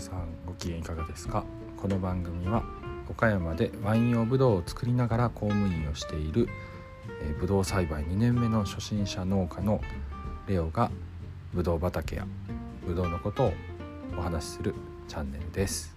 さん、ご機嫌いかがですか？この番組は岡山でワイン用ブドウを作りながら公務員をしている、え、ブドウ栽培2年目の初心者農家のレオがブドウ畑やブドウのことをお話しするチャンネルです。